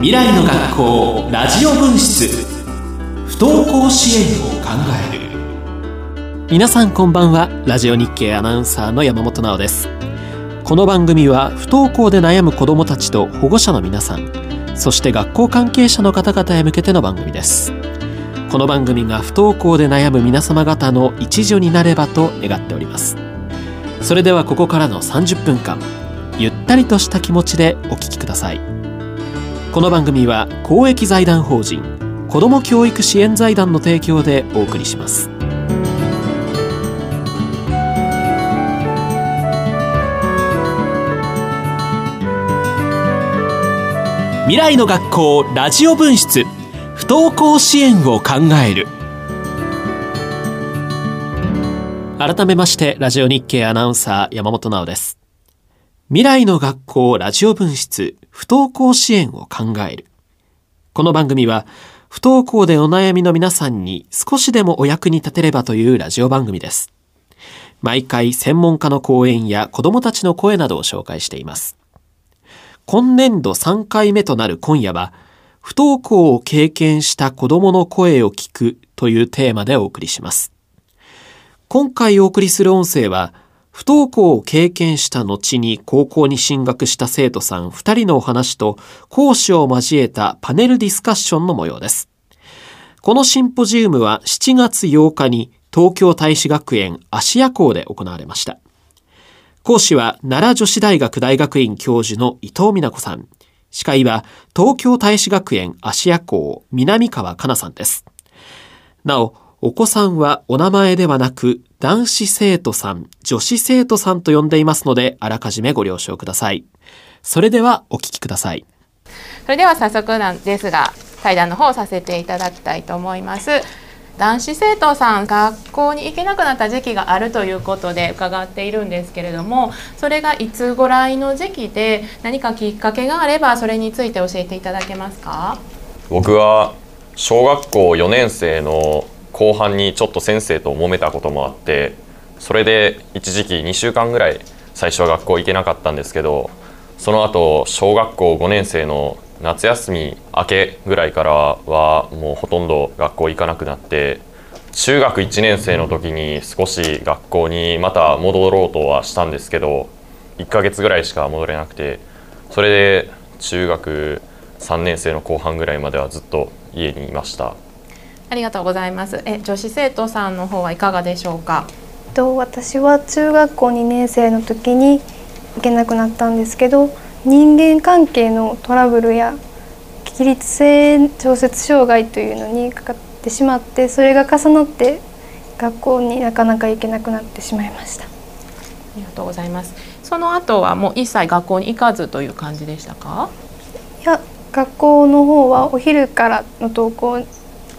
未来の学校ラジオ分室。不登校支援を考える。皆さんこんばんは。ラジオ日経アナウンサーの山本直です。この番組は不登校で悩む子どもたちと保護者の皆さんそして学校関係者の方々へ向けての番組です。この番組が不登校で悩む皆様方の一助になればと願っております。それではここからの30分間ゆったりとした気持ちでお聞きください。この番組は公益財団法人子ども教育支援財団の提供でお送りします。未来の学校ラジオ分室不登校支援を考える。改めましてラジオ日経アナウンサー山本直です。未来の学校ラジオ分室不登校支援を考える。この番組は不登校でお悩みの皆さんに少しでもお役に立てればというラジオ番組です。毎回専門家の講演や子どもたちの声などを紹介しています。今年度3回目となる今夜は不登校を経験した子どもの声を聞くというテーマでお送りします。今回お送りする音声は不登校を経験した後に高校に進学した生徒さん2人のお話と講師を交えたパネルディスカッションの模様ですこのシンポジウムは7月8日に東京大使学園芦屋校で行われました講師は奈良女子大学大学院教授の伊藤美奈子さん。司会は東京大使学園芦屋校南川かなさんです。なお、お子さんはお名前ではなく男子生徒さん、女子生徒さんと呼んでいますのであらかじめご了承ください。それではお聞きください。それでは早速なんですが対談の方をさせていただきたいと思います。男子生徒さん学校に行けなくなった時期があるということで伺っているんですけれどもそれがいつぐらいの時期で何かきっかけがあればそれについて教えていただけますか？僕は小学校4年生の後半にちょっと先生と揉めたこともあってそれで一時期2週間ぐらい最初は学校行けなかったんですけどその後小学校5年生の夏休み明けぐらいからはもうほとんど学校行かなくなって中学1年生の時に少し学校にまた戻ろうとはしたんですけど1ヶ月ぐらいしか戻れなくてそれで中学3年生の後半ぐらいまではずっと家にいました。ありがとうございます。え女子生徒さんの方はいかがでしょうか？と私は中学校2年生の時に行けなくなったんですけど人間関係のトラブルや起立性調節障害というのにかかってしまってそれが重なって学校になかなか行けなくなってしまいました。ありがとうございます。その後はもう一切学校に行かずという感じでしたか？いや学校の方はお昼からの登校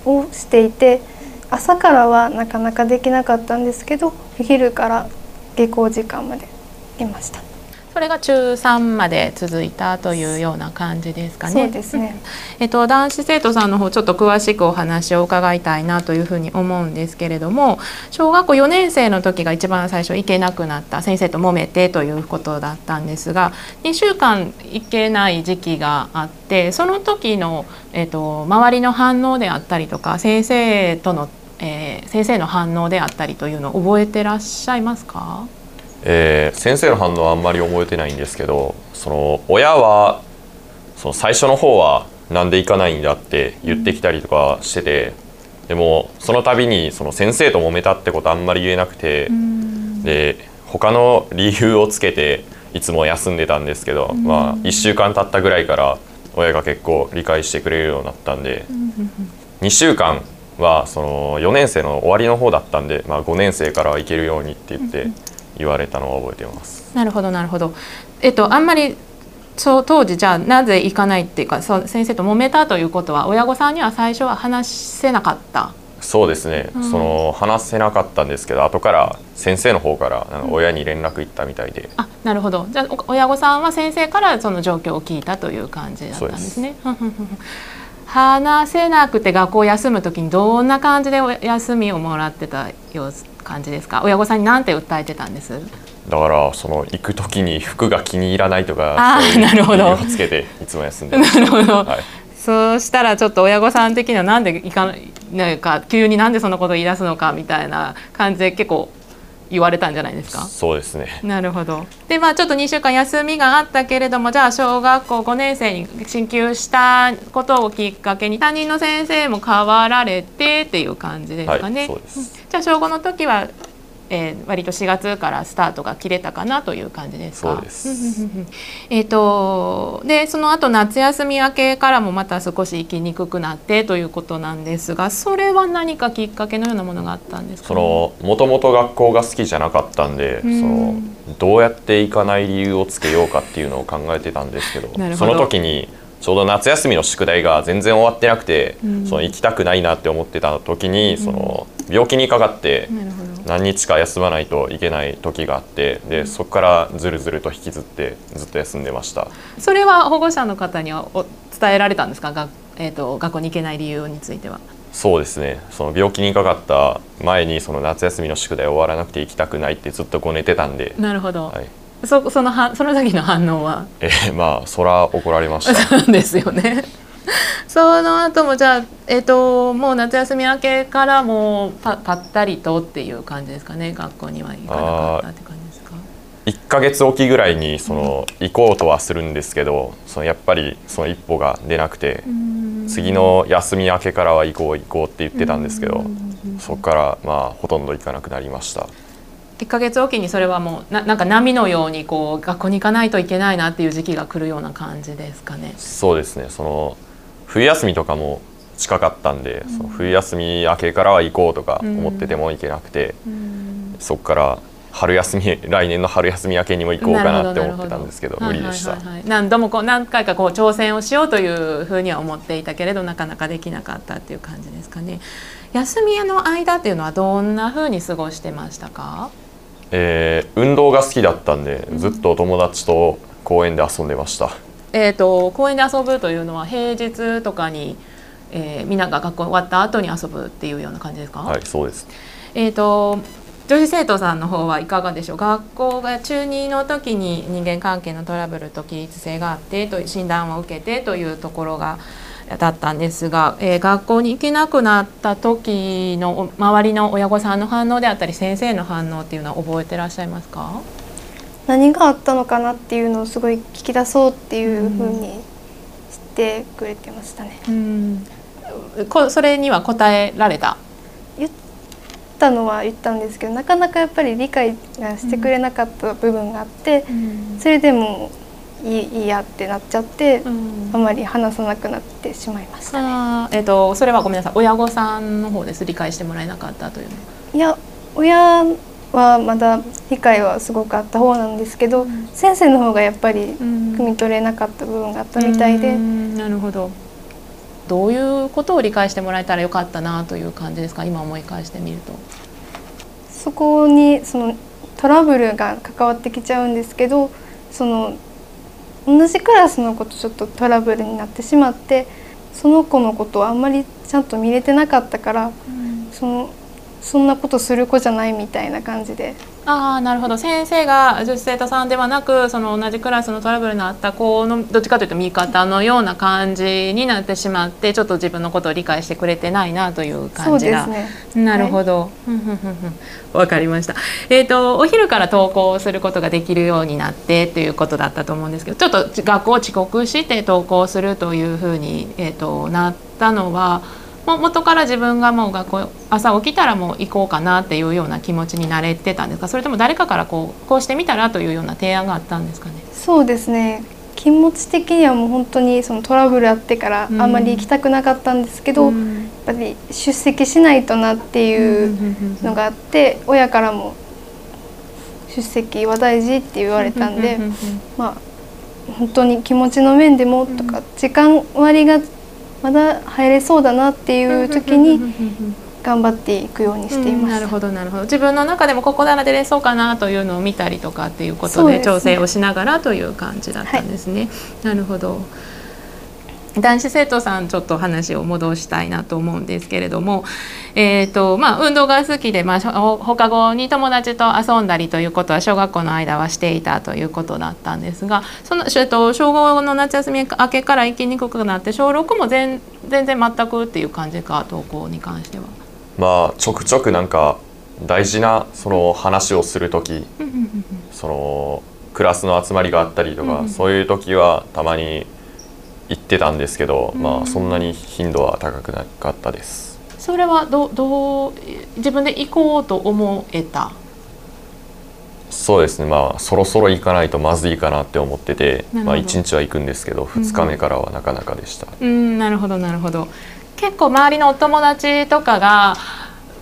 をしていて朝からはなかなかできなかったんですけど昼から下校時間までいました。それが中3まで続いたというような感じですかね。そうですね。えっと男子生徒さんの方ちょっと詳しくお話を伺いたいなというふうに思うんですけれども、小学校4年生の時が一番最初行けなくなった先生と揉めてということだったんですが、2週間行けない時期があって、その時のえっと周りの反応であったりとか先生との、えー、先生の反応であったりというのを覚えてらっしゃいますか？えー、先生の反応はあんまり覚えてないんですけどその親はその最初の方はなんで行かないんだって言ってきたりとかしててでもその度にその先生と揉めたってことあんまり言えなくてで他の理由をつけていつも休んでたんですけどまあ1週間経ったぐらいから親が結構理解してくれるようになったんで2週間はその4年生の終わりの方だったんで、まあ、5年生からは行けるようにって言って。言われたのを覚えています。なるほどなるほど。えっとあんまりそう当時じゃあなぜ行かないっていうかそう先生と揉めたということは親御さんには最初は話せなかった？そうですね、うん、その話せなかったんですけど後から先生の方から親に連絡行ったみたいで、うん、あなるほど。じゃあ親御さんは先生からその状況を聞いたという感じだったんですね。話せなくて学校を休む時にどんな感じで休みをもらってた様子感じですか？親御さんに何て訴えてたんです？だからその行く時に服が気に入らないとかあなるほど。つけていつも休んでました なるほど。はい、そうしたらちょっと親御さん的にはなんで行かないか急になんでそんなことを言い出すのかみたいな感じで結構言われたんじゃないですか？そうですね。なるほど。でまあちょっと2週間休みがあったけれどもじゃあ小学校5年生に進級したことをきっかけに担任の先生も変わられてっていう感じですかね。はいそうです。じゃあ小5の時は、えー、割と4月からスタートが切れたかなという感じですか？そうです。えっ、とでその後夏休み明けからもまた少し行きにくくなってということなんですがそれは何かきっかけのようなものがあったんですか、そのもともと学校が好きじゃなかったんで、うん。そのどうやって行かない理由をつけようかっていうのを考えてたんですけどその時にちょうど夏休みの宿題が全然終わってなくて、うん。その行きたくないなって思ってた時に、その病気にかかってなるほど何日か休まないといけない時があってでそこからずるずると引きずってずっと休んでました。それは保護者の方にはお伝えられたんですか？が、えー、と学校に行けない理由については。そうですね。その病気にかかった前にその夏休みの宿題終わらなくて行きたくないってずっとこう寝てたんで、なるほど、はい。そそのはその時の反応は？えーまあそら怒られました。そ うですよね。その後もじゃあ、えっともう夏休み明けからもうパぱったりとっていう感じですかね学校には行かなかったって感じですか？1ヶ月おきぐらいにその行こうとはするんですけどそのやっぱりその一歩が出なくて次の休み明けからは行こう行こうって言ってたんですけどそこからまあほとんど行かなくなりました。1ヶ月おきにそれはもうななんか波のようにこう学校に行かないといけないなっていう時期が来るような感じですかね？そうですね。その冬休みとかも近かったんで、その冬休み明けからは行こうとか思ってても行けなくて、そこから春休み来年の春休み明けにも行こうかなって思ってたんですけど無理でした、はいはいはいはい。何度もこう何回かこう挑戦をしようというふうには思っていたけれどなかなかできなかったっていう感じですかね。休みの間っていうのはどんなふうに過ごしてましたか？えー運動が好きだったんでずっとお友達と公園で遊んでました、えー、と公園で遊ぶというのは平日とかに、えー、みんなが学校終わった後に遊ぶっていうような感じですか？はいそうです。えー、と女子生徒さんの方はいかがでしょう？学校が中2の時に人間関係のトラブルと起立性があってと診断を受けてというところがだったんですが、えー学校に行けなくなった時のお周りの親御さんの反応であったり先生の反応っていうのは覚えてらっしゃいますか？何があったのかなっていうのをすごい聞き出そうっていうふうにしてくれてましたね。うん。こそれには答えられた？言ったのは言ったんですけどなかなかやっぱり理解がしてくれなかった部分があって、それでもいいいいやってなっちゃって、あまり話さなくなってしまいましたね。えっ、とそれはごめんなさい。親御さんの方です理解してもらえなかったというのは。いや親はまだ理解はすごくあった方なんですけど、先生の方がやっぱり汲み取れなかった部分があったみたいで、うん。なるほど。どういうことを理解してもらえたらよかったなという感じですか？今思い返してみると。そこにそのトラブルが関わってきちゃうんですけどその同じクラスの子とちょっとトラブルになってしまってその子のことをあんまりちゃんと見れてなかったから、そのそんなことする子じゃないみたいな感じでああなるほど先生が女子生徒さんではなくその同じクラスのトラブルのあった子のどっちかというと味方のような感じになってしまってちょっと自分のことを理解してくれてないなという感じがすね。なるほど。わかりました。えっ、とお昼から登校することができるようになってということだったと思うんですけど、ちょっと学校を遅刻して登校するというふうにえっ、となったのは。もう元から自分がもう学校朝起きたらもう行こうかなっていうような気持ちになれてたんですか？それとも誰かからこうこうしてみたらというような提案があったんですかね？そうですね。気持ち的にはもう本当にそのトラブルあってからあんまり行きたくなかったんですけど、やっぱり出席しないとなっていうのがあって親からも出席は大事って言われたんでまあ本当に気持ちの面でもとか時間割がまだ入れそうだなっていう時に頑張っていくようにしています。うんなるほどなるほど。自分の中でもここなら出れそうかなというのを見たりとかっていうことで調整をしながらという感じだったんですね。なるほど男子生徒さんちょっと話を戻したいなと思うんですけれども、えーとまあ、運動が好きで、まあ、放課後に友達と遊んだりということは小学校の間はしていたということだったんですがその、えー、と小5の夏休み明けから行きにくくなって小6も全全然全くっていう感じか登校に関しては。まあちょくちょくなんか大事なその話をする時そのクラスの集まりがあったりとか、そういう時はたまに行ってたんですけど、まあそんなに頻度は高くなかったです。それはどどう自分で行こうと思えた？そうですね。まあそろそろ行かないとまずいかなって思っててまあ1日は行くんですけど2日目からはなかなかでした。うん、うん、なるほどなるほど。結構周りのお友達とかが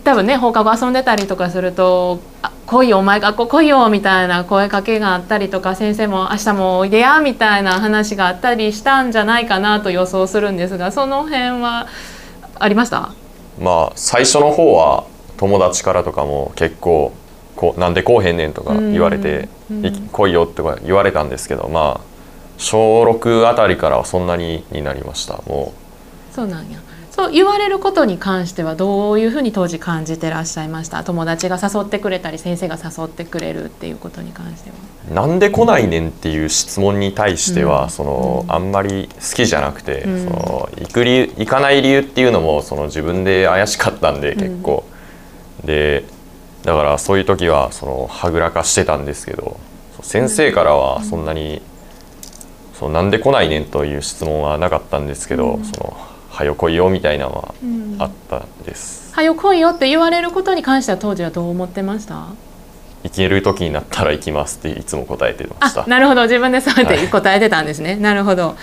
多分ね放課後遊んでたりとかすると「来いよお前学校来いよ」みたいな声かけがあったりとか先生も「明日もおいでや」みたいな話があったりしたんじゃないかなと予想するんですがその辺はありましたまあ最初の方は友達からとかも結構こうなんで来うへんねんとか言われて「来いよ」とか言われたんですけどまあ小6あたりからはそんなにになりましたもう。そうなんやそう言われることに関してはどういうふうに当時感じてらっしゃいました？友達が誘ってくれたり先生が誘ってくれるっていうことに関しては。なんで来ないねんっていう質問に対しては、うん、その、うん、あんまり好きじゃなくて、うん、その行く理由行かない理由っていうのもその自分で怪しかったんで結構、でだからそういう時はそのはぐらかしてたんですけど先生からはそんなに、そのなんで来ないねんという質問はなかったんですけど、そのはよ来いよみたいなのはあったです、うん、はよ来いよって言われることに関しては当時はどう思ってました行ける時になったら行きますっていつも答えてました。なるほど。自分でそうやって答えてたんですね、はい、なるほど。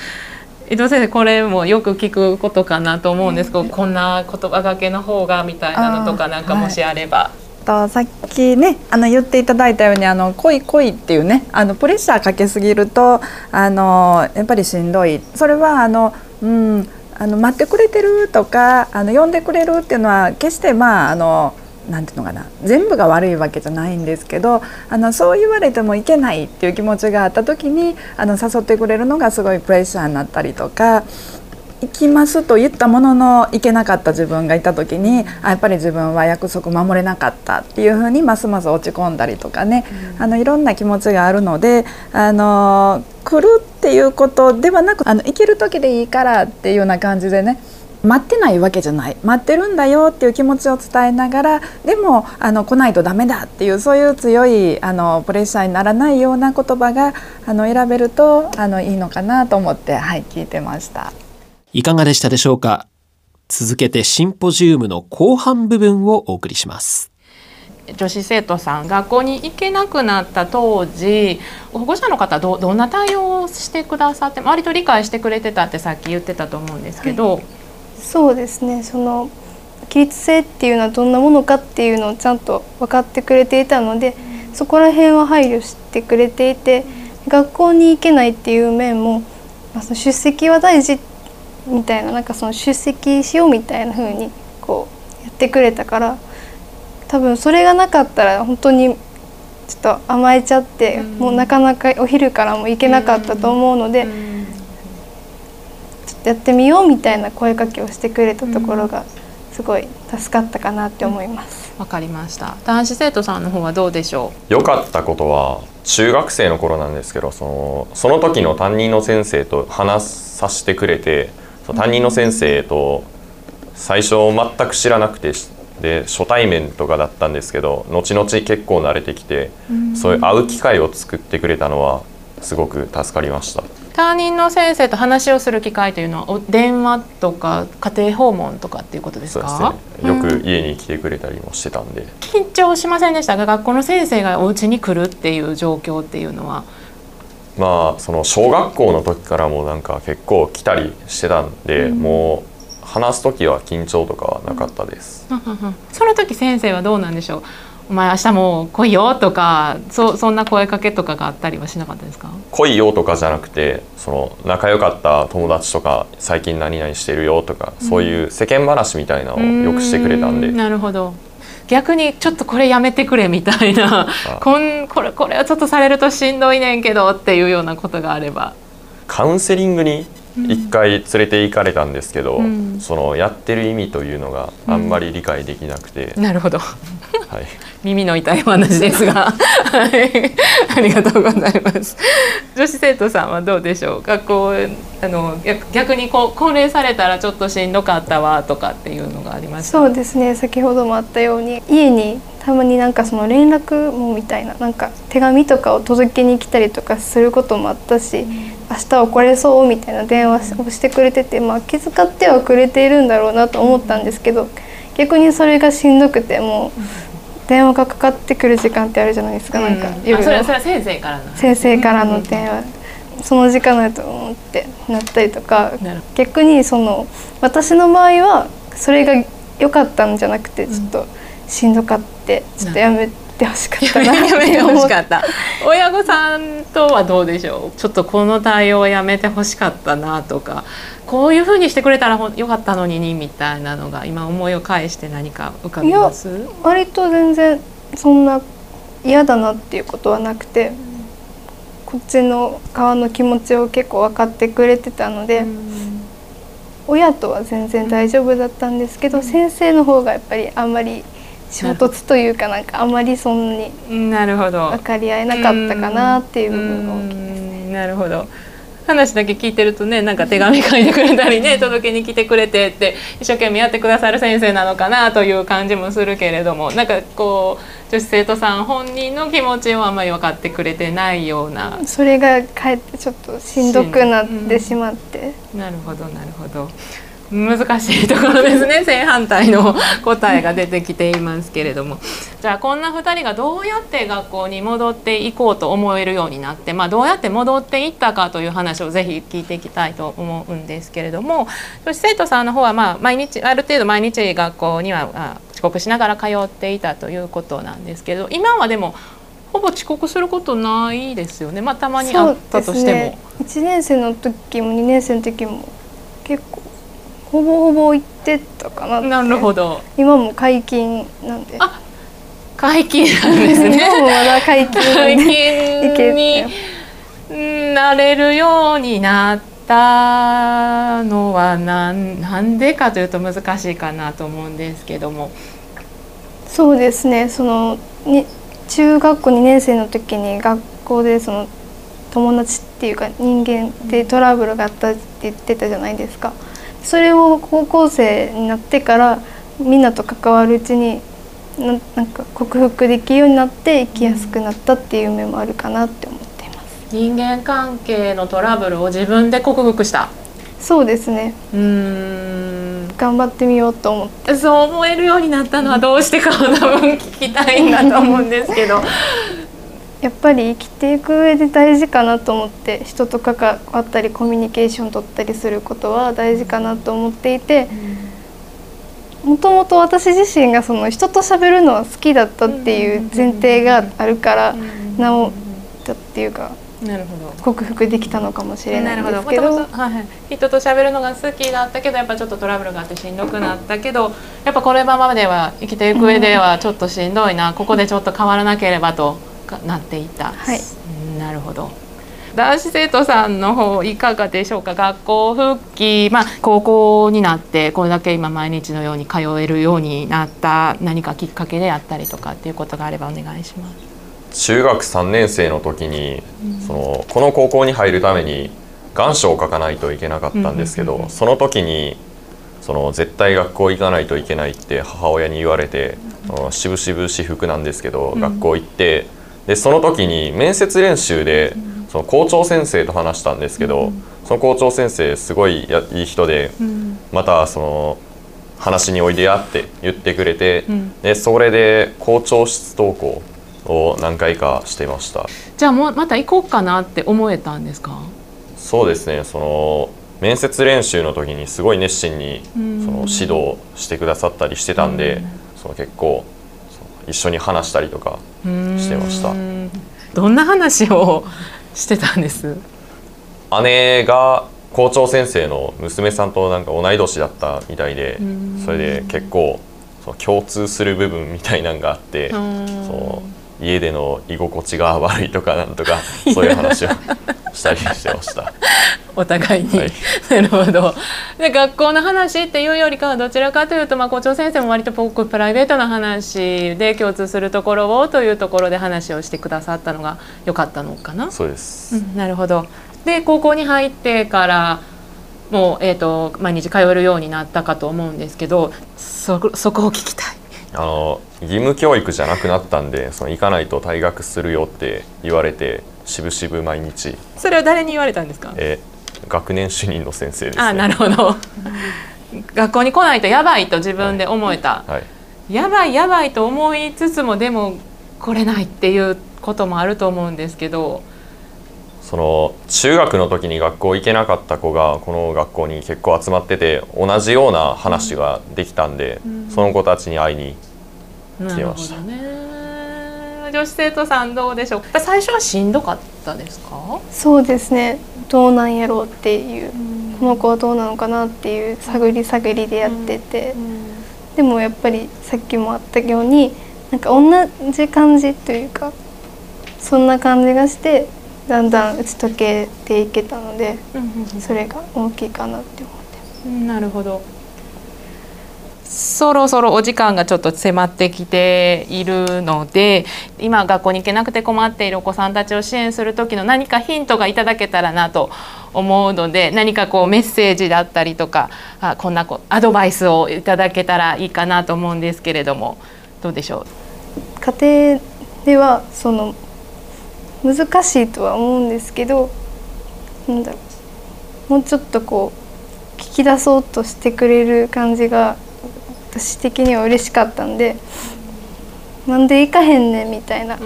伊藤先生これもよく聞くことかなと思うんですけど、こんな言葉がけの方がみたいなのとかなんかもしあれば。とさっきねあの言っていただいたようにあの恋恋っていうねあのプレッシャーかけすぎるとあのやっぱりしんどい。それはあのうんあの待ってくれてるとかあの呼んでくれるっていうのは決してまああのなていうのかな全部が悪いわけじゃないんですけどあのそう言われてもいけないっていう気持ちがあった時にあの誘ってくれるのがすごいプレッシャーになったりとか行きますと言ったものの行けなかった自分がいた時にあやっぱり自分は約束守れなかったっていうふうにますます落ち込んだりとかね、うん、あのいろんな気持ちがあるのであの来るっていうことではなくあの行ける時でいいからっていうような感じでね待ってないわけじゃない。待ってるんだよっていう気持ちを伝えながらでもあの来ないとダメだっていうそういう強いあのプレッシャーにならないような言葉があの選べるとあのいいのかなと思ってはい聞いてました。いかがでしたでしょうか？続けてシンポジウムの後半部分をお送りします。女子生徒さん学校に行けなくなった当時保護者の方どどんな対応をしてくださって割と理解してくれてたってさっき言ってたと思うんですけど、はい、そうですね。その起立性っていうのはどんなものかっていうのをちゃんと分かってくれていたのでそこら辺は配慮してくれていて学校に行けないっていう面も、まあ、その出席は大事ってみたいななんかその出席しようみたいな風にこうやってくれたから多分それがなかったら本当にちょっと甘えちゃって、うん、もうなかなかお昼からも行けなかったと思うので、うん、ちょっとやってみようみたいな声かけをしてくれたところがすごい助かったかなって思います。わ、かりました。男子生徒さんの方はどうでしょう？良かったことは中学生の頃なんですけど、そのその時の担任の先生と話させてくれて。担任の先生と最初全く知らなくてで初対面とかだったんですけど後々結構慣れてきて、そういう会う機会を作ってくれたのはすごく助かりました。担任の先生と話をする機会というのは電話とか家庭訪問とかっていうことですか？ね、よく家に来てくれたりもしてたんで、緊張しませんでしたが学校の先生がお家に来るっていう状況っていうのはまあその小学校の時からもなんか結構来たりしてたんで、うん、もう話す時は緊張とかはなかったです、うん、その時先生はどうなんでしょう？お前明日も来いよとかそそんな声かけとかがあったりはしなかったですか？来いよとかじゃなくてその仲良かった友達とか最近何々してるよとか、そういう世間話みたいなのをよくしてくれたんで。なるほど逆にちょっとこれやめてくれみたいなこんこれこれはちょっとされるとしんどいねんけどっていうようなことがあれば。カウンセリングに一回連れて行かれたんですけど、うん。そのやってる意味というのがあんまり理解できなくて、なるほど。はい、耳の痛いお話ですが、はい、ありがとうございます。女子生徒さんはどうでしょう？学校あの逆逆にこう高齢されたらちょっとしんどかったわとかっていうのがありました？そうですね。先ほどもあったように家にたまになんかその連絡網みたいななんか手紙とかを届けに来たりとかすることもあったし、明日は来れそうみたいな電話をしてくれてて、まあ、気遣ってはくれているんだろうなと思ったんですけど逆にそれがしんどくてもう電話がかかってくる時間ってあるじゃないですか、なんかあ夜の。それそれは先生からの。先生からの電話、その時間だと思ってなったりとか逆にその私の場合はそれが良かったんじゃなくてちょっとしんどかってちょっとやめてほしかったなって思っしかった。親御さんとはどうでしょう？ちょっとこの対応はやめてほしかったなとか、こういうふうにしてくれたらよかったのにみたいなのが今思いを返して何か浮かびます？割と全然そんな嫌だなっていうことはなくてこっちの側の気持ちを結構分かってくれてたので、親とは全然大丈夫だったんですけど、先生の方がやっぱりあんまり衝突というかなんかあんまりそんなになるほど。分かり合えなかったかなっていう部分が大きいです。うんなるほど。話だけ聞いてるとねなんか手紙書いてくれたりね 届けに来てくれてって一生懸命やってくださる先生なのかなという感じもするけれどもなんかこう女子生徒さん本人の気持ちをあんまり分かってくれてないような。それがかえってちょっとしんどくなってしまって、なるほどなるほど難しいところですね。正反対の答えが出てきていますけれども。じゃあこんな2人がどうやって学校に戻っていこうと思えるようになって、まあ、どうやって戻っていったかという話をぜひ聞いていきたいと思うんですけれども。女子生徒さんの方はまあ毎日ある程度毎日学校には遅刻しながら通っていたということなんですけど今はでもほぼ遅刻することないですよね、まあ、たまにあったとしても。ね。1年生の時も2年生の時も結構ほぼほぼ行ってたかなって。なるほど。今も解禁なんで。あ解禁なんですね。今もまだ解禁なん解で禁にうんなれるようになったのはなんなんでかというと難しいかなと思うんですけども。そうですね。そのに中学校2年生の時に学校でその友達っていうか人間でトラブルがあったって言ってたじゃないですかそれを高校生になってからみんなと関わるうちにななんか克服できるようになって生きやすくなったっていう面もあるかなって思っています人間関係のトラブルを自分で克服した。そうですねうーん頑張ってみようと思ってそう思えるようになったのはどうしてかを多分聞きたいんだと思うんですけど。やっぱり生きていく上で大事かなと思って人と関わったりコミュニケーション取ったりすることは大事かなと思っていてもともと私自身がその人と喋るのは好きだったっていう前提があるからなおだっていうかなるほど。克服できたのかもしれないんですけなるほど。どはいはい。人と喋るのが好きだったけどやっぱちょっとトラブルがあってしんどくなったけどやっぱこれままでは生きていく上ではちょっとしんどいな、ここでちょっと変わらなければとかなっていた、はい。うんなるほど。男子生徒さんの方いかがでしょうか？学校復帰、まあ、高校になってこれだけ今毎日のように通えるようになった何かきっかけであったりとかっていうことがあればお願いします。中学3年生の時にそのこの高校に入るために願書を書かないといけなかったんですけど、その時にその絶対学校行かないといけないって母親に言われて、そのしぶしぶ私服なんですけど、学校行ってでその時に面接練習でその校長先生と話したんですけど、その校長先生すごいやいい人で、またその話においでやって言ってくれて、でそれで校長室登校を何回かしてました。じゃあもうまた行こうかなって思えたんですか？そうですねその面接練習の時にすごい熱心にその指導してくださったりしてたんで、その結構一緒に話したりとかしてました。うん。どんな話をしてたんです？姉が校長先生の娘さんとなんか同い年だったみたいでそれで結構その共通する部分みたいなのがあってその家での居心地が悪いとかなんとかそういう話をしたりしてました。お互いに、はい。なるほど。で学校の話っていうよりかはどちらかというと、まあ、校長先生も割とこうプライベートな話で共通するところをというところで話をしてくださったのが良かったのかな。そうです、うん、なるほど。で高校に入ってからもう、えー、と毎日通えるようになったかと思うんですけどそそこを聞きたい。あの義務教育じゃなくなったんでその行かないと退学するよって言われてしぶしぶ毎日、それは誰に言われたんですか？え学年主任の先生ですね。あなるほど。学校に来ないとやばいと自分で思えた、はい、やばいやばいと思いつつもでも来れないっていうこともあると思うんですけど。その中学の時に学校行けなかった子がこの学校に結構集まってて同じような話ができたんで、その子たちに会いにな来ました。るほどね女子生徒さんどうでしょう。最初はしんどかったですか？そうですねどうなんやろうっていう、この子はどうなのかなっていう探り探りでやってて、でもやっぱりさっきもあったようになんか同じ感じというかそんな感じがしてだんだん打ち解けていけたのでそれが大きいかなって思ってます。なるほどそろそろお時間がちょっと迫ってきているので今学校に行けなくて困っているお子さんたちを支援する時の何かヒントがいただけたらなと思うので何かこうメッセージだったりとかあこんなこアドバイスをいただけたらいいかなと思うんですけれどもどうでしょう？家庭ではその難しいとは思うんですけどなんだろう。もうちょっとこう聞き出そうとしてくれる感じが私的には嬉しかったんでなんで行かへんねんみたいな、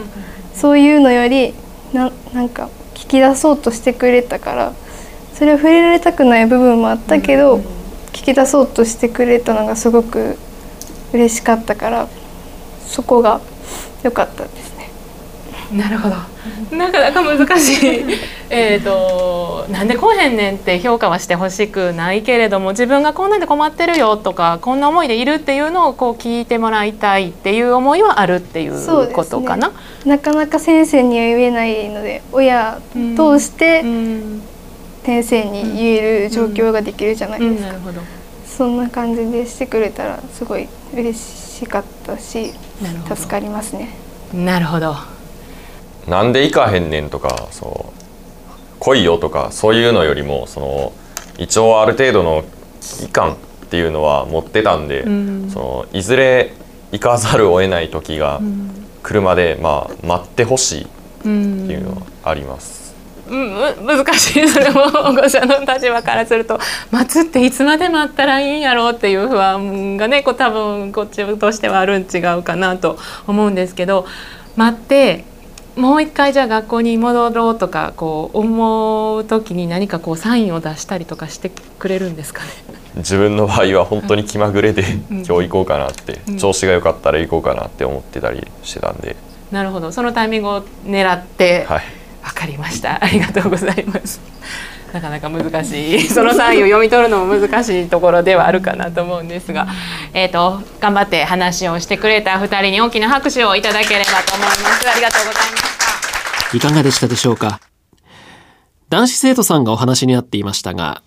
そういうのよりななんか聞き出そうとしてくれたからそれは触れられたくない部分もあったけど、聞き出そうとしてくれたのがすごく嬉しかったからそこが良かったですね。なるほど。なかなか難しい。えっと、なんで来へんねんって評価はしてほしくないけれども、自分がこんなんで困ってるよとか、こんな思いでいるっていうのをこう聞いてもらいたいっていう思いはあるっていうことかな。なかなか先生には言えないので親通してうん、先生に言える状況ができるじゃないですか、なるほど。そんな感じでしてくれたらすごい嬉しかったし助かりますねなるほど。なんで行かへんねんとかそう。来いよとかそういうのよりもその一応ある程度の危機感っていうのは持ってたんで、ん。そのいずれ行かざるを得ない時が来るまで、まあ、待ってほしいっていうのはあります。うん、む難しい。それも保護者の立場からすると待つっていつまで待ったらいいんやろうっていう不安がねこう多分こっちとしてはあるん違うかなと思うんですけど待ってもう一回じゃあ学校に戻ろうとかこう思う時に何かこうサインを出したりとかしてくれるんですかね？自分の場合は本当に気まぐれで、今日行こうかなって、うん。調子が良かったら行こうかなって思ってたりしてたんで、なるほど。そのタイミングを狙って。はい、わかりました。ありがとうございます。なかなか難しい。そのサインを読み取るのも難しいところではあるかなと思うんですが、えっ、と頑張って話をしてくれた二人に大きな拍手をいただければと思います。ありがとうございました。いかがでしたでしょうか？男子生徒さんがお話になっていましたが、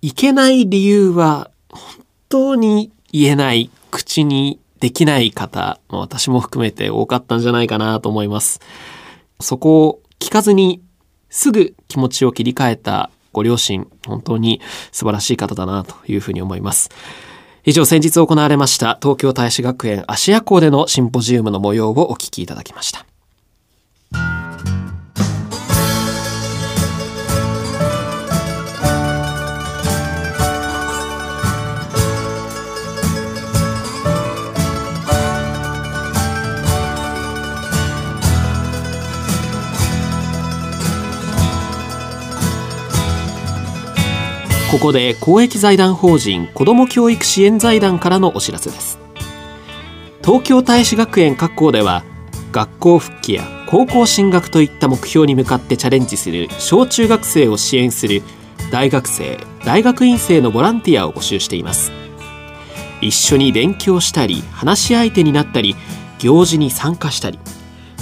いけない理由は本当に言えない、口にできない方、私も含めて多かったんじゃないかなと思います。そこを聞かずにすぐ気持ちを切り替えたご両親、本当に素晴らしい方だなというふうに思います。以上先日行われました東京大使学園芦屋校でのシンポジウムの模様をお聞きいただきました。ここで公益財団法人子ども教育支援財団からのお知らせです。東京大使学園各校では学校復帰や高校進学といった目標に向かってチャレンジする小中学生を支援する大学生大学院生のボランティアを募集しています。一緒に勉強したり話し相手になったり行事に参加したり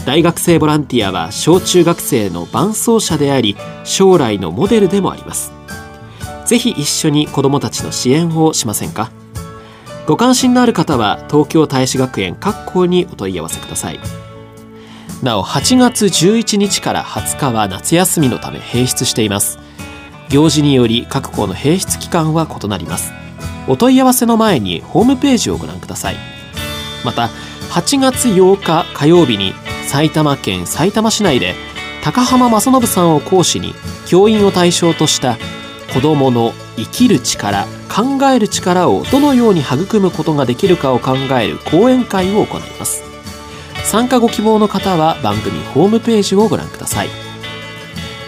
大学生ボランティアは小中学生の伴走者であり将来のモデルでもあります。ぜひ一緒に子どもたちの支援をしませんか？ご関心のある方は東京大使学園各校にお問い合わせください。なお8月11日から20日は夏休みのため閉室しています。行事により各校の閉室期間は異なります。お問い合わせの前にホームページをご覧ください。また8月8日火曜日に埼玉県埼玉市内で高浜正信さんを講師に教員を対象とした子どもの生きる力考える力をどのように育むことができるかを考える講演会を行います。参加ご希望の方は番組ホームページをご覧ください。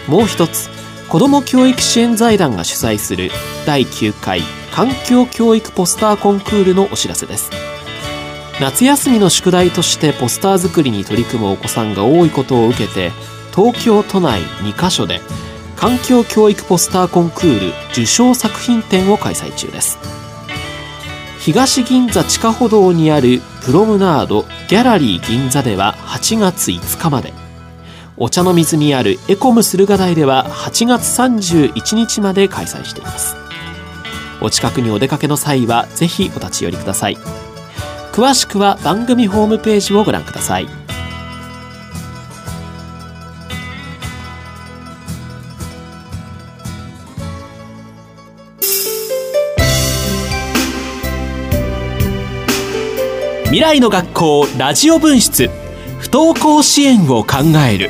もう一つ子ども教育支援財団が主催する第9回環境教育ポスターコンクールのお知らせです。夏休みの宿題としてポスター作りに取り組むお子さんが多いことを受けて東京都内2カ所で環境教育ポスターコンクール受賞作品展を開催中です。東銀座地下歩道にあるプロムナードギャラリー銀座では8月5日まで。お茶の水にあるエコム駿河台では8月31日まで開催しています。お近くにお出かけの際はぜひお立ち寄りください。詳しくは番組ホームページをご覧ください。未来の学校ラジオ分室。不登校支援を考える。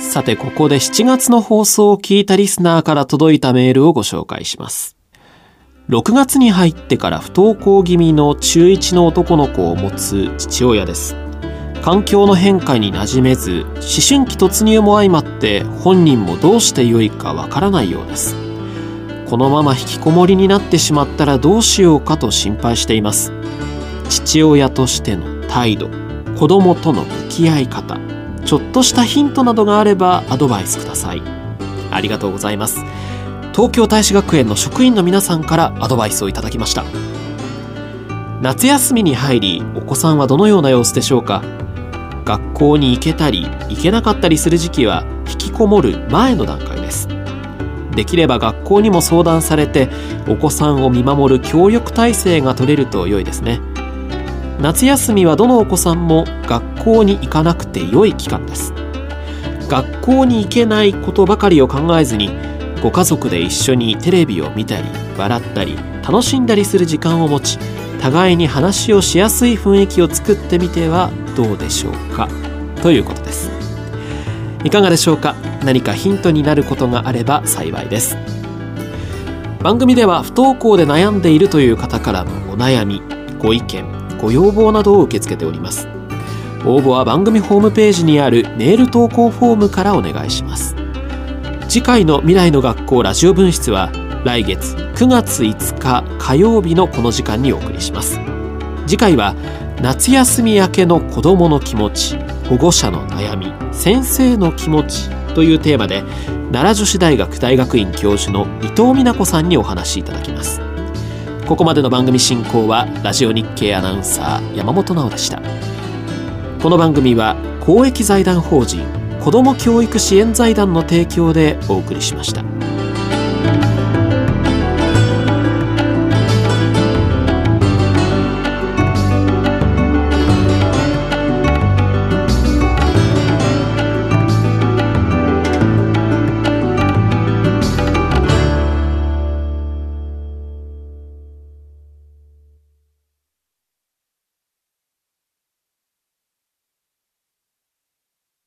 さてここで7月の放送を聞いたリスナーから届いたメールをご紹介します。6月に入ってから不登校気味の中1の男の子を持つ父親です。環境の変化に馴染めず思春期突入も相まって本人もどうしてよいかわからないようです。このまま引きこもりになってしまったらどうしようかと心配しています。父親としての態度子供との向き合い方ちょっとしたヒントなどがあればアドバイスください。ありがとうございます。東京大使学園の職員の皆さんからアドバイスをいただきました。夏休みに入りお子さんはどのような様子でしょうか？学校に行けたり行けなかったりする時期は引きこもる前の段階です。できれば学校にも相談されてお子さんを見守る協力体制が取れると良いですね。夏休みはどのお子さんも学校に行かなくて良い期間です。学校に行けないことばかりを考えずにご家族で一緒にテレビを見たり笑ったり楽しんだりする時間を持ち互いに話をしやすい雰囲気を作ってみてはどうでしょうか。ということです。いかがでしょうか。何かヒントになることがあれば幸いです。番組では不登校で悩んでいるという方からのお悩みご意見ご要望などを受け付けております。応募は番組ホームページにあるメール投稿フォームからお願いします。次回の未来の学校ラジオ分室は来月9月5日火曜日のこの時間にお送りします。次回は夏休み明けの子どもの気持ち保護者の悩み先生の気持ちというテーマで奈良女子大学大学院教授の伊藤美奈子さんにお話しいただきますここまでの番組進行はラジオ日経アナウンサー山本直でしたこの番組は公益財団法人子ども教育支援財団の提供でお送りしました。